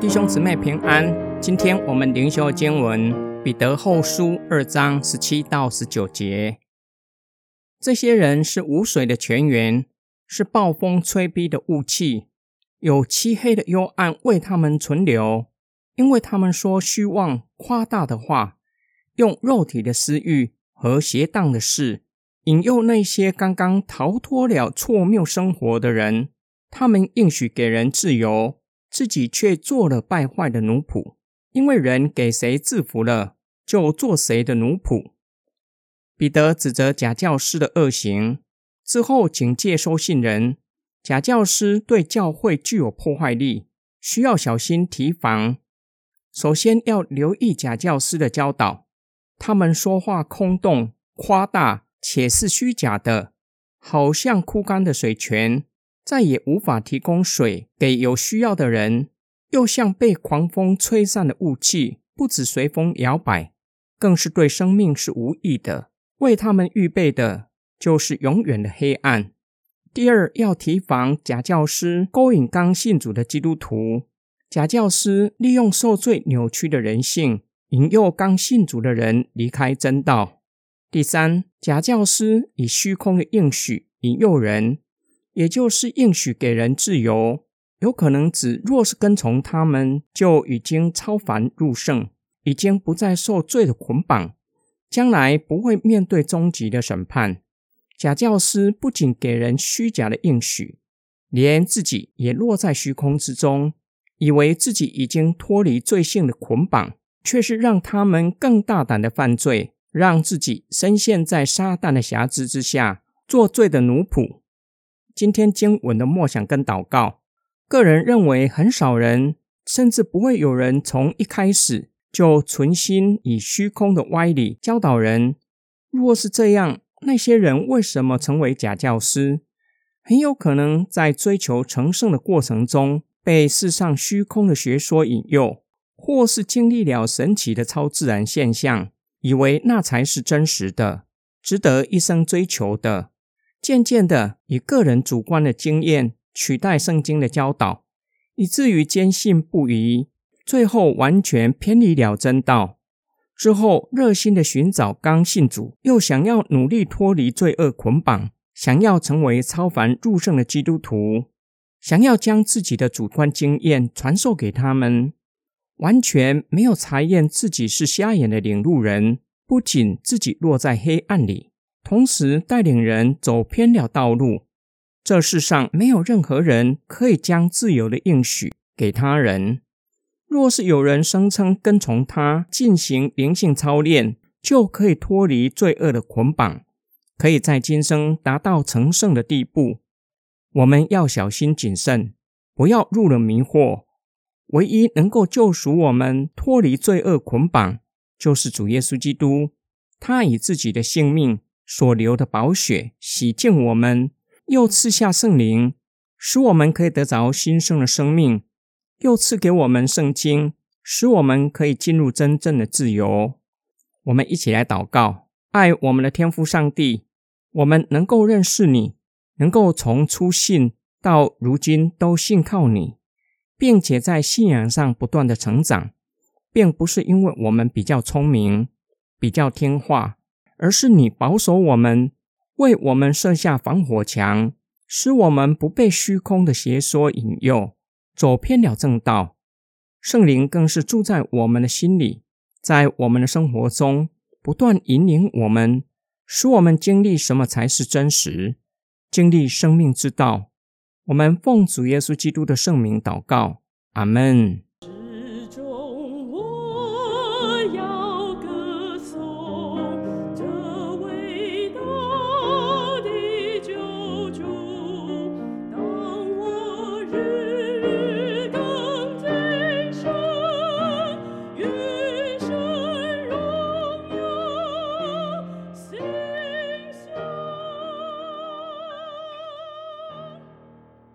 弟兄姊妹平安，今天我们灵修经文《彼得后书》二章十七到十九节。这些人是无水的泉源，是暴风吹逼的雾气，有漆黑的幽暗为他们存留，因为他们说虚妄夸大的话，用肉体的私欲和邪荡的事引诱那些刚刚逃脱了错谬生活的人。他们应许给人自由。自己却做了败坏的奴仆，因为人给谁制服了，就做谁的奴仆。彼得指责假教师的恶行之后，警戒收信人：假教师对教会具有破坏力，需要小心提防。首先要留意假教师的教导，他们说话空洞、夸大，且是虚假的，好像枯干的水泉。再也无法提供水给有需要的人，又像被狂风吹散的雾气，不止随风摇摆，更是对生命是无益的。为他们预备的就是永远的黑暗。第二，要提防假教师勾引刚信主的基督徒。假教师利用受罪扭曲的人性，引诱刚信主的人离开真道。第三，假教师以虚空的应许引诱人。也就是应许给人自由，有可能指若是跟从他们，就已经超凡入圣，已经不再受罪的捆绑，将来不会面对终极的审判。假教师不仅给人虚假的应许，连自己也落在虚空之中，以为自己已经脱离罪性的捆绑，却是让他们更大胆的犯罪，让自己深陷在撒旦的辖制之下，做罪的奴仆。今天经文的默想跟祷告，个人认为很少人，甚至不会有人从一开始就存心以虚空的歪理教导人。若是这样，那些人为什么成为假教师？很有可能在追求成圣的过程中，被世上虚空的学说引诱，或是经历了神奇的超自然现象，以为那才是真实的，值得一生追求的。渐渐的，以个人主观的经验取代圣经的教导，以至于坚信不疑，最后完全偏离了真道。之后，热心的寻找刚信主，又想要努力脱离罪恶捆绑，想要成为超凡入圣的基督徒，想要将自己的主观经验传授给他们，完全没有查验自己是瞎眼的领路人，不仅自己落在黑暗里。同时带领人走偏了道路。这世上没有任何人可以将自由的应许给他人。若是有人声称跟从他进行灵性操练，就可以脱离罪恶的捆绑，可以在今生达到成圣的地步，我们要小心谨慎，不要入了迷惑。唯一能够救赎我们脱离罪恶捆绑，就是主耶稣基督。他以自己的性命。所流的宝血洗净我们，又赐下圣灵，使我们可以得着新生的生命；又赐给我们圣经，使我们可以进入真正的自由。我们一起来祷告：爱我们的天父上帝，我们能够认识你，能够从初信到如今都信靠你，并且在信仰上不断的成长，并不是因为我们比较聪明、比较听话。而是你保守我们，为我们设下防火墙，使我们不被虚空的邪说引诱，走偏了正道。圣灵更是住在我们的心里，在我们的生活中不断引领我们，使我们经历什么才是真实，经历生命之道。我们奉主耶稣基督的圣名祷告，阿门。